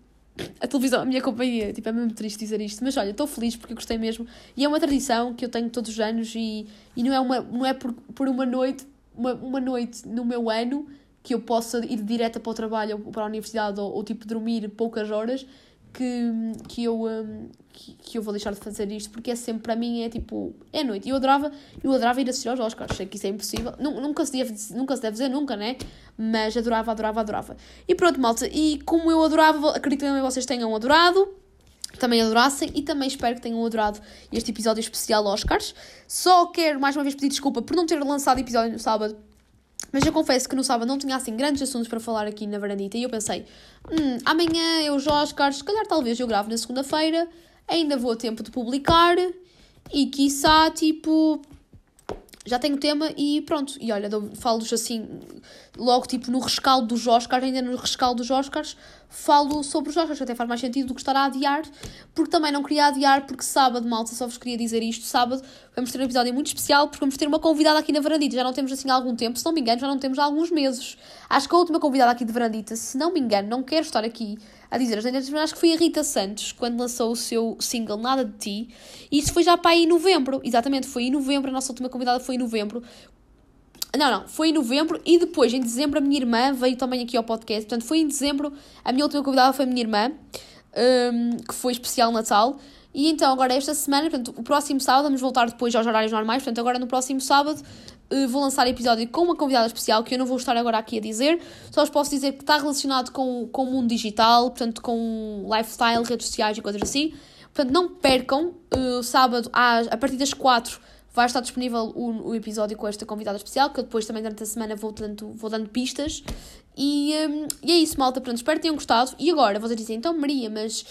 a televisão é a minha companhia. Tipo, é mesmo triste dizer isto. Mas olha, estou feliz porque gostei mesmo. E é uma tradição que eu tenho todos os anos e, e não é, uma, não é por, por uma noite, uma, uma noite no meu ano que eu possa ir direta para o trabalho ou para a universidade ou, ou tipo dormir poucas horas que, que, eu, um, que, que, eu vou deixar de fazer isto porque é sempre para mim é tipo é noite. E eu adorava eu adorava ir assistir aos Oscars sei que isso é impossível. Nunca se deve, nunca se deve dizer nunca né? Mas adorava adorava adorava. E pronto malta e como eu adorava acredito que também vocês tenham adorado também adorassem e também espero que tenham adorado este episódio especial Oscars. Só quero mais uma vez pedir desculpa por não ter lançado episódio no sábado, mas eu confesso que no sábado não tinha assim grandes assuntos para falar aqui na varandita e eu pensei, hum, amanhã eu os Oscars, se calhar talvez eu gravo na segunda-feira, ainda vou a tempo de publicar e quiçá, tipo, já tenho tema e pronto. E olha, falo-vos assim, logo tipo no rescaldo dos Oscars, ainda no rescaldo dos Oscars, falo sobre os Oscars, até faz mais sentido do que estar a adiar, porque também não queria adiar, porque sábado, malta, só vos queria dizer isto, sábado vamos ter um episódio muito especial, porque vamos ter uma convidada aqui na Varandita, já não temos assim há algum tempo, se não me engano, já não temos há alguns meses. Acho que a última convidada aqui de Varandita, se não me engano, não quero estar aqui a dizer as neiras, mas acho que foi a Rita Santos, quando lançou o seu single Nada de Ti, e isso foi já para aí em novembro, exatamente, foi em novembro, a nossa última convidada foi em novembro, não, não, foi em novembro e depois, em dezembro, a minha irmã veio também aqui ao podcast. Portanto, foi em dezembro, a minha última convidada foi a minha irmã, um, que foi especial Natal. E então, agora esta semana, portanto, o próximo sábado, vamos voltar depois aos horários normais. Portanto, agora no próximo sábado uh, vou lançar episódio com uma convidada especial que eu não vou estar agora aqui a dizer. Só vos posso dizer que está relacionado com, com o mundo digital, portanto, com lifestyle, redes sociais e coisas assim. Portanto, não percam, uh, sábado, às, a partir das 4 vai estar disponível o, o, episódio com esta convidada especial, que eu depois também durante a semana vou dando, vou dando pistas. E, um, e é isso, malta. Pronto, espero que tenham gostado. E agora, vocês dizem, então Maria, mas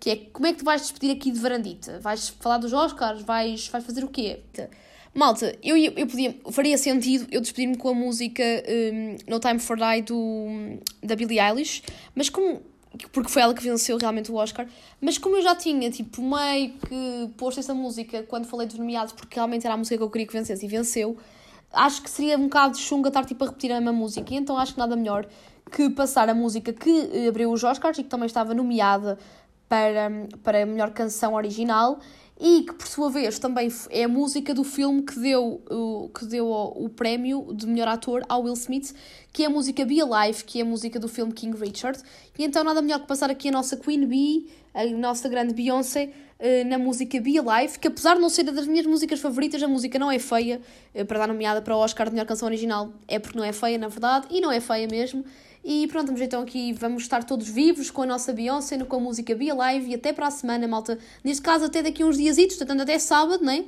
que é, como é que tu vais despedir aqui de Varandita? Vais falar dos Oscars? Vais, vais fazer o quê? Malta, eu, eu podia, faria sentido eu despedir-me com a música um, No Time for Die do, da Billie Eilish, mas como porque foi ela que venceu realmente o Oscar, mas como eu já tinha, tipo, meio que posto essa música quando falei dos nomeados, porque realmente era a música que eu queria que vencesse e venceu, acho que seria um bocado chunga estar, tipo, a repetir a mesma música, e então acho que nada melhor que passar a música que eh, abriu os Oscars e que também estava nomeada para, para a melhor canção original, e que por sua vez também é a música do filme que deu, o, que deu o, o prémio de melhor ator ao Will Smith, que é a música Be Alive, que é a música do filme King Richard. E então nada melhor que passar aqui a nossa Queen Bee, a nossa grande Beyoncé, eh, na música Be Alive, que apesar de não ser das minhas músicas favoritas, a música não é feia, eh, para dar nomeada para o Oscar de melhor canção original é porque não é feia, na verdade, e não é feia mesmo. E pronto, vamos então aqui, vamos estar todos vivos com a nossa Beyoncé, com a música Be Alive e até para a semana, malta. Neste caso, até daqui uns dias, portanto, até sábado, né?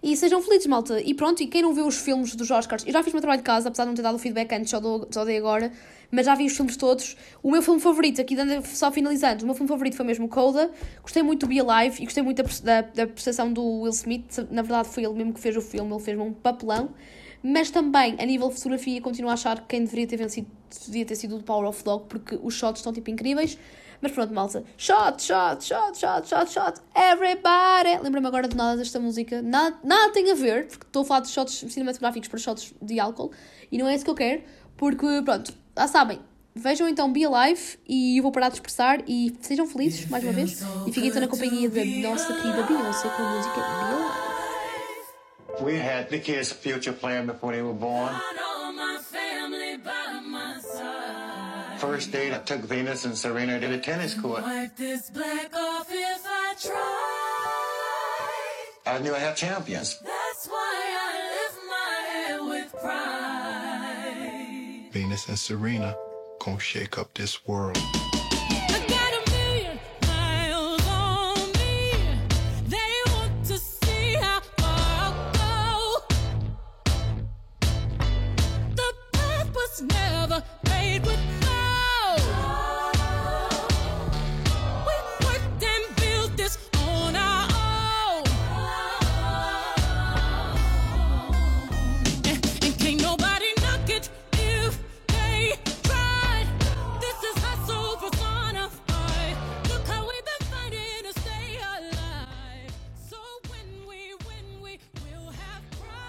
E sejam felizes, malta. E pronto, e quem não viu os filmes dos Oscars, eu já fiz o meu trabalho de casa, apesar de não ter dado o feedback antes, só, dou, só dei agora, mas já vi os filmes todos. O meu filme favorito, aqui só finalizando, o meu filme favorito foi mesmo Coda. Gostei muito do Be Alive e gostei muito da, da, da prestação do Will Smith. Na verdade, foi ele mesmo que fez o filme, ele fez um papelão. Mas também, a nível de fotografia, continuo a achar que quem deveria ter vencido devia ter sido o Power of Dog, porque os shots estão tipo incríveis. Mas pronto, malta. Shot, shot, shot, shot, shot, shot. Everybody. Lembra-me agora de nada desta música. Nada, nada tem a ver, porque estou a falar de shots cinematográficos para shots de álcool. E não é isso que eu quero, porque pronto, já sabem. Vejam então Be Alive e eu vou parar de expressar e sejam felizes mais uma vez. E fiquem então na companhia da nossa querida Beyoncé com a música Be Alive. We had the kids' future plan before they were born. First date, I took Venus and Serena to the tennis court. Wipe this black off if I try. I knew I had champions. That's why I lift my head with pride. Venus and Serena gonna shake up this world.